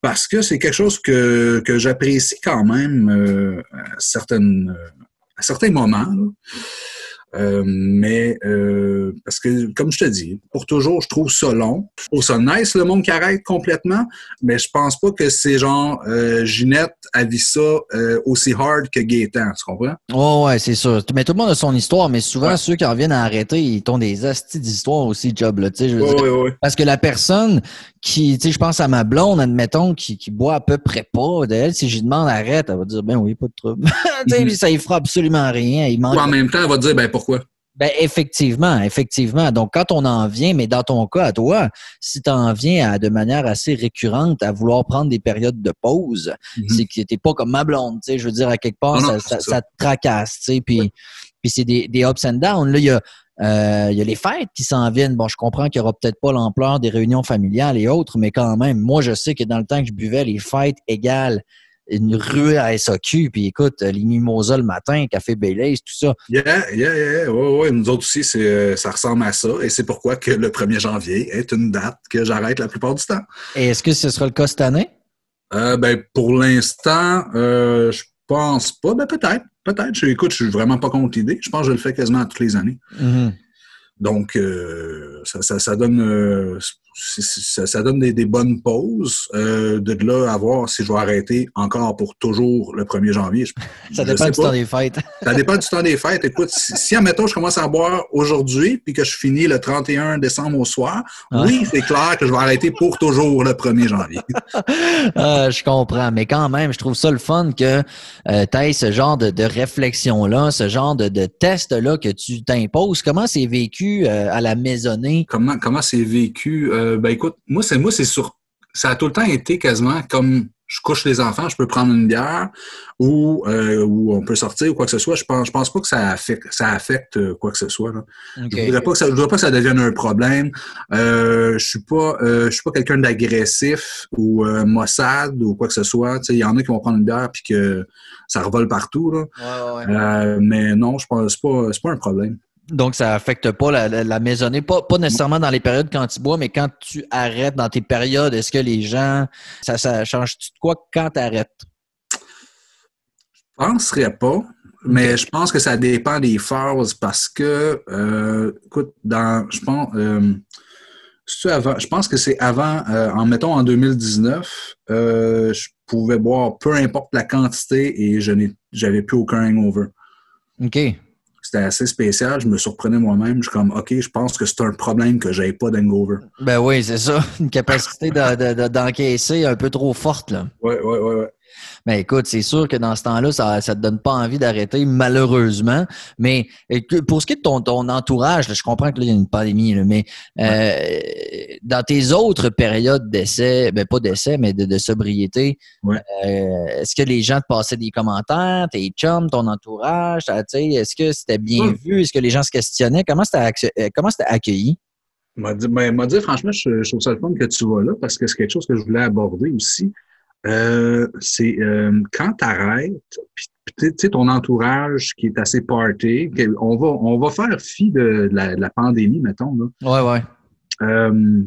parce que c'est quelque chose que, que j'apprécie quand même euh, à, certaines, à certains moments. Euh, mais euh, parce que, comme je te dis, pour toujours, je trouve ça long. Je trouve ça nice, le monde qui arrête complètement, mais je pense pas que c'est genre euh, Ginette a vu ça euh, aussi hard que Gaétan, tu comprends? Oh, ouais, c'est sûr. Mais tout le monde a son histoire, mais souvent, ceux qui en viennent à arrêter, ils ont des astis d'histoire aussi, job, là, tu sais, je veux dire. Parce que la personne qui, tu sais, je pense à ma blonde, admettons, qui, qui boit à peu près pas d'elle, si je lui demande arrête, elle va dire, ben oui, pas de trouble. tu sais, mhm. ça y fera absolument rien. Il manque... en même temps, elle va dire, ben pourquoi? Ben effectivement, effectivement. Donc, quand on en vient, mais dans ton cas, à toi, si tu en viens à, de manière assez récurrente à vouloir prendre des périodes de pause, mhm. c'est que t'es pas comme ma blonde, tu sais, je veux dire, à quelque part, ça, ça, te tracasse, tu sais, puis, puis c'est des, des ups and downs. Là, il y a, euh, il y a les fêtes qui s'en viennent. Bon, je comprends qu'il n'y aura peut-être pas l'ampleur des réunions familiales et autres, mais quand même, moi, je sais que dans le temps que je buvais, les fêtes égales une rue à SAQ, puis écoute, les mimosas le matin, café Baileys, tout ça. Yeah, yeah, yeah. Ouais, ouais. Nous autres aussi, euh, ça ressemble à ça. Et c'est pourquoi que le 1er janvier est une date que j'arrête la plupart du temps. Et est-ce que ce sera le cas cette année? Euh, ben, pour l'instant, euh, je pense pas. Ben, peut-être. Peut-être. Je, écoute, je suis vraiment pas contre l'idée. Je pense que je le fais quasiment toutes les années. Mm-hmm. Donc, euh, ça, ça, donne, euh, ça, donne des, bonnes pauses. Euh, de là à voir si je vais arrêter encore pour toujours le 1er janvier. ça dépend du temps des fêtes. ça dépend du temps des fêtes. Écoute, si, si admettons, je commence à boire aujourd'hui puis que je finis le 31 décembre au soir, oui, c'est clair que je vais arrêter pour toujours le 1er janvier. Ah, je comprends. Mais quand même, je trouve ça le fun que tu aies ce genre de, de réflexion-là, ce genre de, de test-là que tu t'imposes. Comment c'est vécu? Euh, à la maisonnée? Comment comment c'est vécu? Euh, ben écoute, moi, c'est moi, c'est sur. Ça a tout le temps été quasiment comme je couche les enfants, je peux prendre une bière ou, euh, ou on peut sortir ou quoi que ce soit. Je pense, je pense pas que ça affecte, ça affecte quoi que ce soit. Je ne voudrais pas que ça, voudrais pas que ça devienne un problème. Euh, je suis pas, je suis pas quelqu'un d'agressif ou maussade ou quoi que ce soit. Il y en a qui vont prendre une bière puis que ça revole partout. Là. mais non, je pense pas, c'est pas un problème. Donc, ça affecte pas la, maisonnée, pas, pas nécessairement dans les périodes quand tu bois, mais quand tu arrêtes dans tes périodes, est-ce que les gens, ça, ça change-tu de quoi quand tu arrêtes? Je penserais pas, mais je pense que ça dépend des phases parce que, euh, écoute, dans, je pense, euh, je pense que c'est avant, euh, en mettons en 2019, je pouvais boire peu importe la quantité et je n'avais plus aucun hangover. OK c'était assez spécial. Je me surprenais moi-même. Je suis comme, OK, je pense que c'est un problème que j'avais pas d'hangover. Ben oui, c'est ça. Une capacité d'encaisser un peu trop forte, là. Oui, oui, oui. Ben écoute, c'est sûr que dans ce temps-là, ça ne te donne pas envie d'arrêter, malheureusement. Mais pour ce qui est de ton, ton entourage, je comprends que là, il y a une pandémie, mais euh, dans tes autres périodes d'essai, ben pas d'essai, mais de, sobriété, euh, est-ce que les gens te passaient des commentaires, tes chums, ton entourage, est-ce que c'était bien vu? Est-ce que les gens se questionnaient? Comment c'était euh, accueilli? M'a dit, ben, dit, franchement, je, je, trouve ça le fun que tu vas là parce que c'est quelque chose que je voulais aborder aussi. Euh, c'est euh, quand tu arrêtes, puis tu sais, ton entourage qui est assez party, on va, on va faire fi de, la, pandémie, mettons. Là. Ouais, ouais. Euh,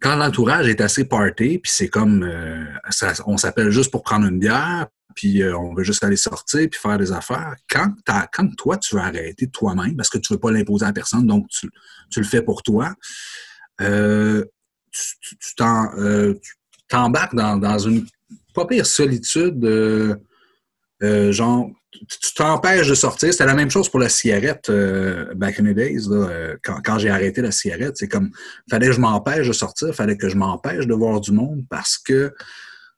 quand l'entourage est assez party, puis c'est comme, ça, on s'appelle juste pour prendre une bière, puis on veut juste aller sortir puis faire des affaires. Quand, quand toi, tu veux arrêter toi-même, parce que tu veux pas l'imposer à personne, donc tu, tu, le fais pour toi, euh, tu t'en t'embarques dans, dans une pas pire solitude, euh, euh, genre, tu t'empêches de sortir. C'était la même chose pour la cigarette euh, back in the days, quand, quand j'ai arrêté la cigarette. C'est comme, fallait que je m'empêche de sortir, fallait que je m'empêche de voir du monde parce que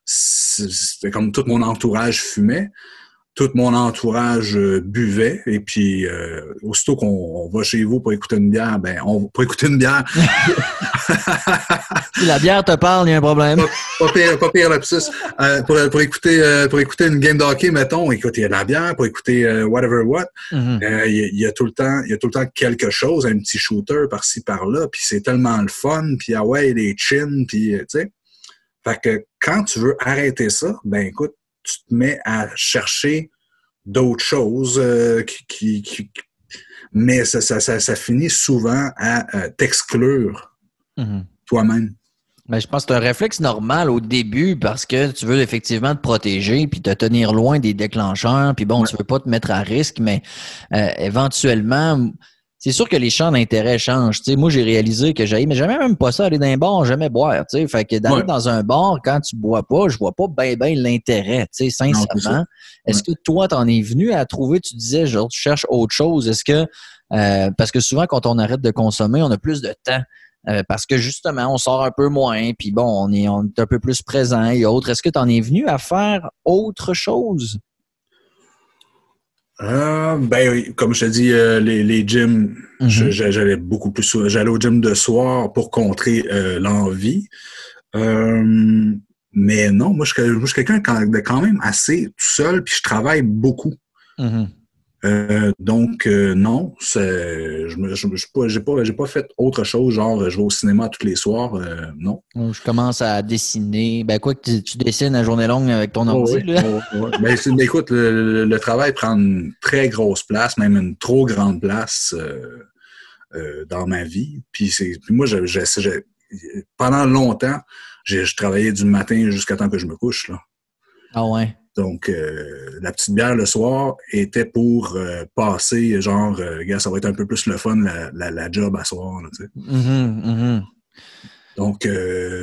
c'était comme tout mon entourage fumait tout mon entourage euh, buvait. Et puis, euh, aussitôt qu'on va chez vous pour écouter une bière, ben, on pour écouter une bière. si la bière te parle, il y a un problème. Pas, pire, pas pire euh, pour, pour, écouter, euh, pour écouter une game d'hockey, mettons, écoutez, il y a de la bière, pour écouter whatever what, mm-hmm. il, y a, tout le temps, il y a tout le temps quelque chose, un petit shooter par-ci, par-là, puis c'est tellement le fun, puis ah ouais, les chins, puis tu sais. Fait que quand tu veux arrêter ça, ben écoute, tu te mets à chercher d'autres choses euh, qui, mais ça, ça, finit souvent à euh, t'exclure mm-hmm. toi-même. Ben, je pense que c'est un réflexe normal au début parce que tu veux effectivement te protéger puis te tenir loin des déclencheurs. Puis bon, tu veux pas te mettre à risque, mais euh, éventuellement, c'est sûr que les champs d'intérêt changent. sais, moi, j'ai réalisé que j'aille, mais jamais même pas ça aller dans un bar, jamais boire. sais, Fait que d'aller dans un bar, quand tu bois pas, je vois pas bien ben, l'intérêt, sincèrement. Est-ce que toi, t'en es venu à trouver, tu disais, genre, tu cherches autre chose? Est-ce que euh, parce que souvent, quand on arrête de consommer, on a plus de temps. Euh, parce que justement, on sort un peu moins, puis bon, on est, on est un peu plus présent et autres. Est-ce que tu en es venu à faire autre chose? Euh, ben, comme je te dis, euh, les, les gyms, mhm. j'allais beaucoup plus J'allais au gym de soir pour contrer euh, l'envie. mais non, moi, je, suis quelqu'un de quand même assez tout seul, puis je travaille beaucoup. Mhm. Euh, donc, euh, non, je n'ai pas, pas, fait autre chose, genre je vais au cinéma tous les soirs, euh, non. Je commence à dessiner. Ben quoi que tu, dessines à journée longue avec ton oh, ordi, oh, ben, écoute, le, travail prend une très grosse place, même une trop grande place dans ma vie. Puis, moi, pendant longtemps, j'ai travaillé du matin jusqu'à temps que je me couche. Là. Ah ouais. Donc, euh, la petite bière le soir était pour euh, passer, genre, euh, gars, ça va être un peu plus le fun, la, job à soir. Mm-hmm, mm-hmm. Donc,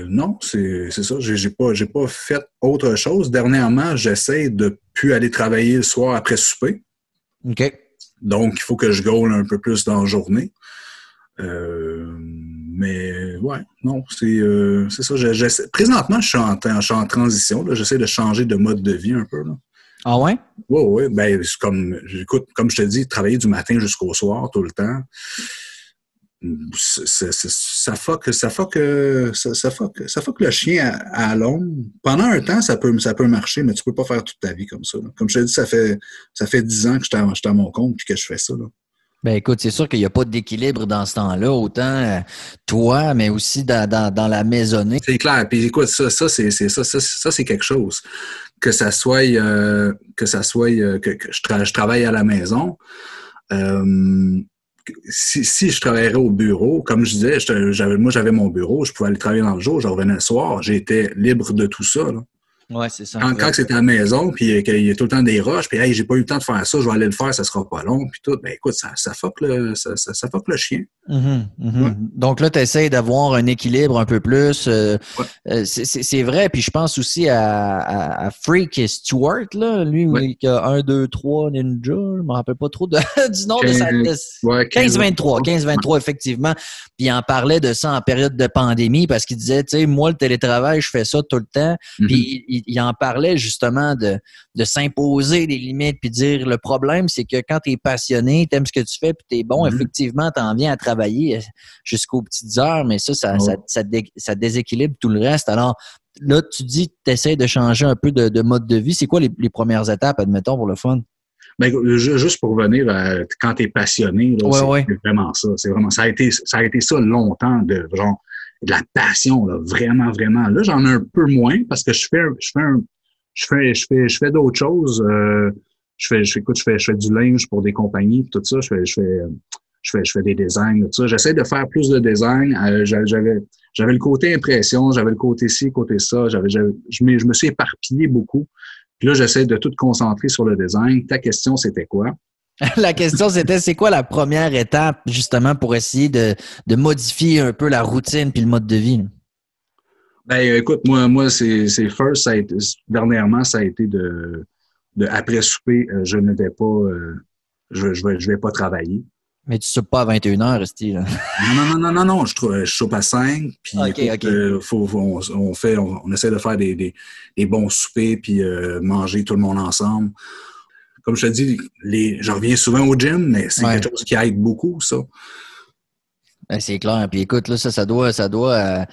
non, c'est ça. J'ai pas, pas fait autre chose. Dernièrement, j'essaie de plus aller travailler le soir après souper. OK. Donc, il faut que je gaule un peu plus dans la journée. Mais ouais, non, c'est euh, ça. présentement, je suis en, en transition. J'essaie de changer de mode de vie un peu. Là. Ah ouais? Oui, oui. Ben, comme, écoute, comme je te dis, travailler du matin jusqu'au soir tout le temps, ça, ça fuck, ça fuck, ça, ça ça le chien à, à. Pendant un temps, ça peut, ça peut marcher, mais tu peux pas faire toute ta vie comme ça. Comme je te dis, ça fait, ça fait 10 ans que je suis à, mon compte et que je fais ça. Là. Ben écoute, c'est sûr qu'il n'y a pas d'équilibre dans ce temps-là, autant euh, toi, mais aussi dans, dans, la maisonnée. C'est clair. Puis écoute, ça, ça c'est ça, ça, c'est quelque chose. Que ça soit euh, que ça soit euh, que, je, travaille à la maison. si, si, je travaillerais au bureau, comme je disais, moi j'avais mon bureau, je pouvais aller travailler dans le jour, je revenais le soir, j'étais libre de tout ça. Là. Ouais, c'est ça. Quand, quand c'est à la maison, puis qu'il y a tout le temps des roches, puis hey, j'ai pas eu le temps de faire ça, je vais aller le faire, ça sera pas long, puis tout, ben écoute, ça, ça fuck le, ça, ça, ça fuck le chien. Mm-hmm, mm-hmm. Donc là, tu essaies d'avoir un équilibre un peu plus. Euh, euh, c'est vrai, puis je pense aussi à, à, Freak Stewart, là, lui, qui a 1, 2, 3 Ninja, je me rappelle pas trop de, du nom de sa ouais, 15-23, 15-23, effectivement. Puis il en parlait de ça en période de pandémie parce qu'il disait, tu sais, moi, le télétravail, je fais ça tout le temps. Mm-hmm. Puis il, en parlait justement de, de s'imposer des limites puis dire le problème, c'est que quand tu es passionné, tu aimes ce que tu fais puis tu es bon, mm-hmm. effectivement, tu en viens à travailler jusqu'aux petites heures, mais ça, ça, ça, déséquilibre tout le reste. Alors, là, tu dis que tu essaies de changer un peu de, mode de vie. C'est quoi les, les premières étapes, admettons, pour le fun? Ben, juste pour revenir à quand tu es passionné, c'est vraiment ça. C'est vraiment ça a été ça a été ça longtemps de genre de la passion, là, vraiment, vraiment. Là, j'en ai un peu moins parce que je fais je fais un, je fais je fais je fais d'autres choses. Euh, je fais je écoute, je fais je fais du linge pour des compagnies, tout ça. Je fais je fais je fais je fais des designs, tout ça. J'essaie de faire plus de design. Euh, j'avais j'avais le côté impression, j'avais le côté ci, côté ça. J'avais je, je me suis éparpillé beaucoup. Puis là, j'essaie de tout concentrer sur le design. Ta question, c'était quoi? la question, c'était c'est quoi la première étape, justement, pour essayer de, modifier un peu la routine puis le mode de vie? Ben, écoute, moi, moi c'est first, ça a été, dernièrement, ça a été de, de après souper, euh, je ne vais pas, euh, je, je, vais, je vais pas travailler. Mais tu ne soupes pas à 21h, Resti, là. Non, non, non, non, non, je, je soupe à 5, puis euh, faut, on, fait, on, essaie de faire des, des, des bons soupers, puis euh, manger tout le monde ensemble. Comme je te dis, les, je reviens souvent au gym, mais c'est quelque chose qui aide beaucoup, ça. Ben, c'est clair. Puis écoute, là, ça, ça doit, ça doit euh,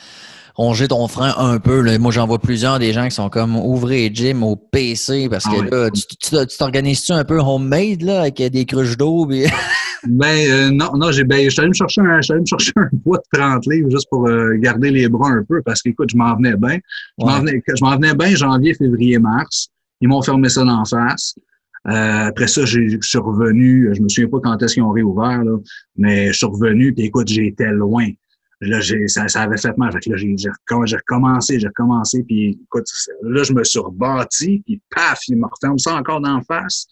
ronger ton frein un peu. Là. Moi, j'en vois plusieurs des gens qui sont comme ouvrez gym au PC parce que ah là, tu t'organises-tu un peu homemade là, avec des cruches d'eau? Ben euh, non, non, j'ai ben, j'allais me chercher un me chercher un poids de 30 livres juste pour euh, garder les bras un peu parce qu'écoute, je m'en venais bien. Je m'en venais, je m'en venais bien janvier, février, mars. Ils m'ont fermé ça d'en face. Euh, après ça, je suis revenu. Je me souviens pas quand est-ce qu'ils ont réouvert, là, mais je suis revenu, puis écoute, j'étais loin. Là, j'ai, ça, ça avait fait mal. Fait que là, j'ai, j'ai recommencé, j'ai recommencé, puis écoute, là, je me suis rebâti, puis paf, il me referme ça encore d'en face.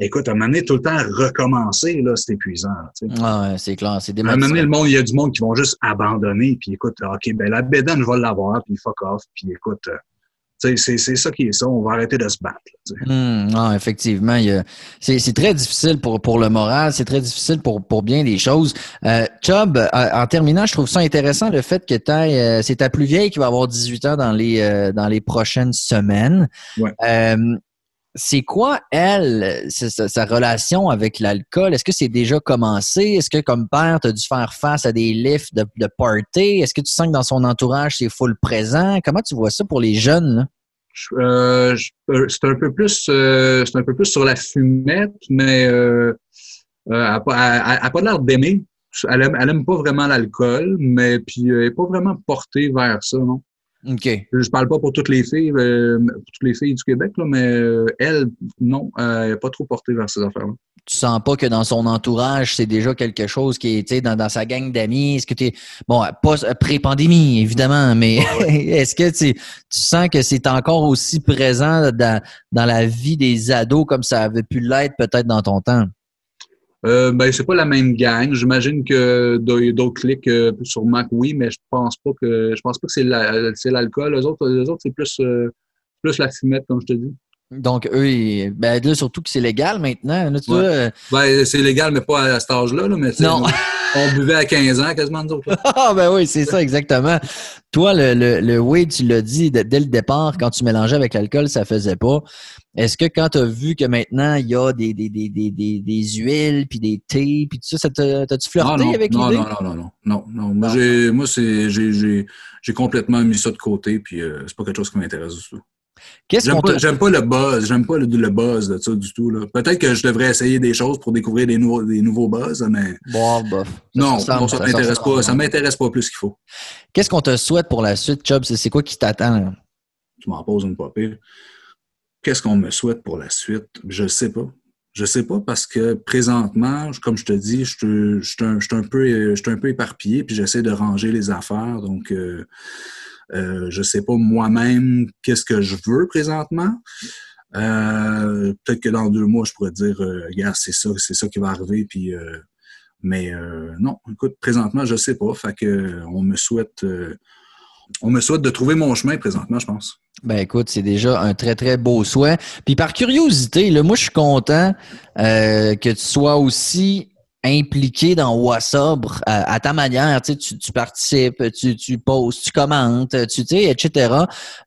Écoute, à un moment donné, tout le temps recommencer, là, c'est épuisant. Tu sais. Ah ouais, c'est clair, c'est À un moment donné, le monde, il y a du monde qui vont juste abandonner, puis écoute, OK, ben la bédane, je vais l'avoir, puis fuck off, puis écoute, euh, c'est ça qui est ça. On va arrêter de se battre. Hmm, non, effectivement, c'est très difficile pour, pour le moral, c'est très difficile pour, pour bien des choses. Euh, Chubb, euh, en terminant, je trouve ça intéressant le fait que euh, c'est ta plus vieille qui va avoir 18 ans dans les, euh, dans les prochaines semaines. Ouais c'est quoi, elle, sa, relation avec l'alcool? Est-ce que c'est déjà commencé? Est-ce que, comme père, tu as dû faire face à des lifts de, de party? Est-ce que tu sens que dans son entourage, c'est full présent? Comment tu vois ça pour les jeunes? Euh, euh, c'est un peu plus euh, un peu plus sur la fumette, mais elle n'a pas, l'air d'aimer. Elle aime, pas vraiment l'alcool, mais puis elle n'est pas vraiment portée vers ça, non? OK. Je parle pas pour toutes les filles, euh, pour toutes les filles du Québec, là, mais euh, elle, non, elle n'est pas trop portée vers ces affaires-là. Tu sens pas que dans son entourage, c'est déjà quelque chose qui est dans, dans sa gang d'amis? Est-ce que tu es. Bon, pas pré-pandémie, évidemment, mais est-ce que tu, tu sens que c'est encore aussi présent dans, dans la vie des ados comme ça avait pu l'être peut-être dans ton temps? Euh, ben, c'est pas la même gang. J'imagine que d'autres clics euh, sur Mac, oui, mais je pense pas que je pense pas que c'est l'alcool. les autres, les autres c'est plus, euh, plus la fumette, comme je te dis. Donc, eux, ben, là, surtout que c'est légal maintenant. Euh, ben, c'est légal, mais pas à cet âge-là. Là, mais non. on buvait à 15 ans quasiment, nous autres. ah, ben oui, c'est ça, exactement. Toi, le, le, le tu l'as dit dès le départ, quand tu mélangeais avec l'alcool, ça faisait pas. Est-ce que quand tu as vu que maintenant, il y a des, des, des, des, des, huiles, puis des thés, puis tout ça, t'as-tu flirté avec l'idée? Non, non, non, non, non, non. Moi, j'ai, moi c'est, j'ai, j'ai complètement mis ça de côté, puis euh, c'est pas quelque chose qui m'intéresse du tout. J'aime pas, pas, le buzz, j'aime pas le, le, buzz de ça du tout. Peut-être que je devrais essayer des choses pour découvrir des nouveaux, des nouveaux buzz, mais. Bon, bof. non, ça, ça, m'intéresse pas. Ça m'intéresse pas plus qu'il faut. Qu'est-ce qu'on te souhaite pour la suite, Chubb? C'est quoi qui t'attend? Tu m'en poses une pas pire. Qu'est-ce qu'on me souhaite pour la suite? Je sais pas. Je sais pas parce que présentement, comme je te dis, je suis un, un peu éparpillé puis j'essaie de ranger les affaires. Donc, euh, euh, je sais pas moi-même qu'est-ce que je veux présentement. Euh, peut-être que dans deux mois, je pourrais dire, euh, regarde, c'est ça, c'est ça qui va arriver. Puis, euh, mais non, écoute, présentement, je sais pas. Fait que on me souhaite, on me souhaite de trouver mon chemin présentement, je pense. Ben écoute, c'est déjà un très très beau souhait. Puis par curiosité, là, moi je suis content que tu sois aussi impliqué dans Wassobre à, ta manière, tu, tu participes, tu, tu postes, tu commentes, tu sais, etc.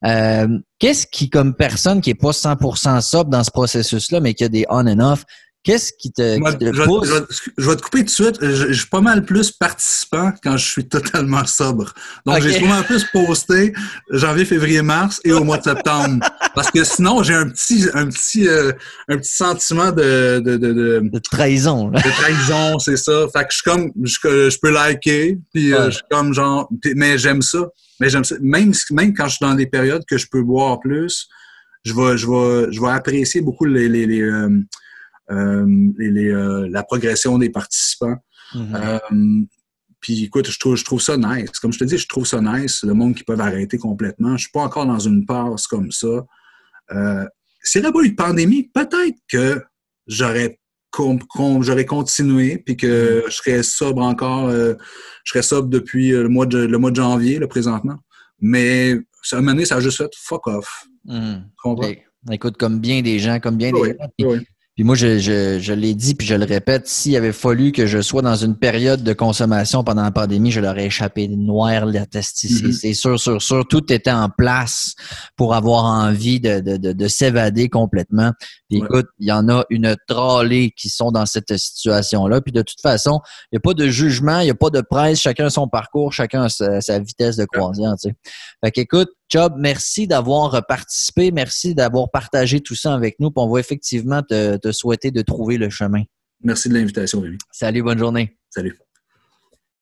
Euh, qu'est-ce qui, comme personne qui est pas 100% sobre dans ce processus-là, mais qui a des on and off, Qu'est-ce qui te, je, pousse? Je, vais te couper tout de suite. Je, suis pas mal plus participant quand je suis totalement sobre. Donc, j'ai souvent plus posté janvier, février, mars et au mois de septembre. Parce que sinon, j'ai un petit, un petit, euh, un petit sentiment de, de, de, de, trahison. De trahison, c'est ça. Fait que je suis comme, je, je peux liker, puis euh, je suis comme genre, mais j'aime ça. Mais j'aime ça. Même, même quand je suis dans des périodes que je peux boire plus, je vais, je vais, je vais apprécier beaucoup les, les, les euh, euh, euh, la progression des participants. Mm-hmm. Euh, puis écoute, je trouve, je trouve ça nice. Comme je te dis, je trouve ça nice, le monde qui peut arrêter complètement. Je suis pas encore dans une passe comme ça. Euh, S'il n'y avait pas eu de pandémie, peut-être que j'aurais j'aurais continué puis que je serais sobre encore je serais sobre depuis le mois de le mois de janvier là, présentement mais ça un moment ça a juste fait fuck off mm-hmm. écoute comme bien des gens comme bien des gens puis moi, je, je, je l'ai dit, puis je le répète, s'il avait fallu que je sois dans une période de consommation pendant la pandémie, je l'aurais échappé noir la testicule. Mm-hmm. C'est sûr, sûr, sûr. Tout était en place pour avoir envie de, de, de, de s'évader complètement. Puis écoute, il y en a une trollée qui sont dans cette situation-là. Puis de toute façon, il n'y a pas de jugement, il n'y a pas de presse. Chacun a son parcours, chacun a sa, sa vitesse de croisière. Tu sais. Fait qu'écoute, Job, merci d'avoir participé, merci d'avoir partagé tout ça avec nous. Puis on va effectivement te, te souhaiter de trouver le chemin. Merci de l'invitation, Rémi. Salut, bonne journée. Salut.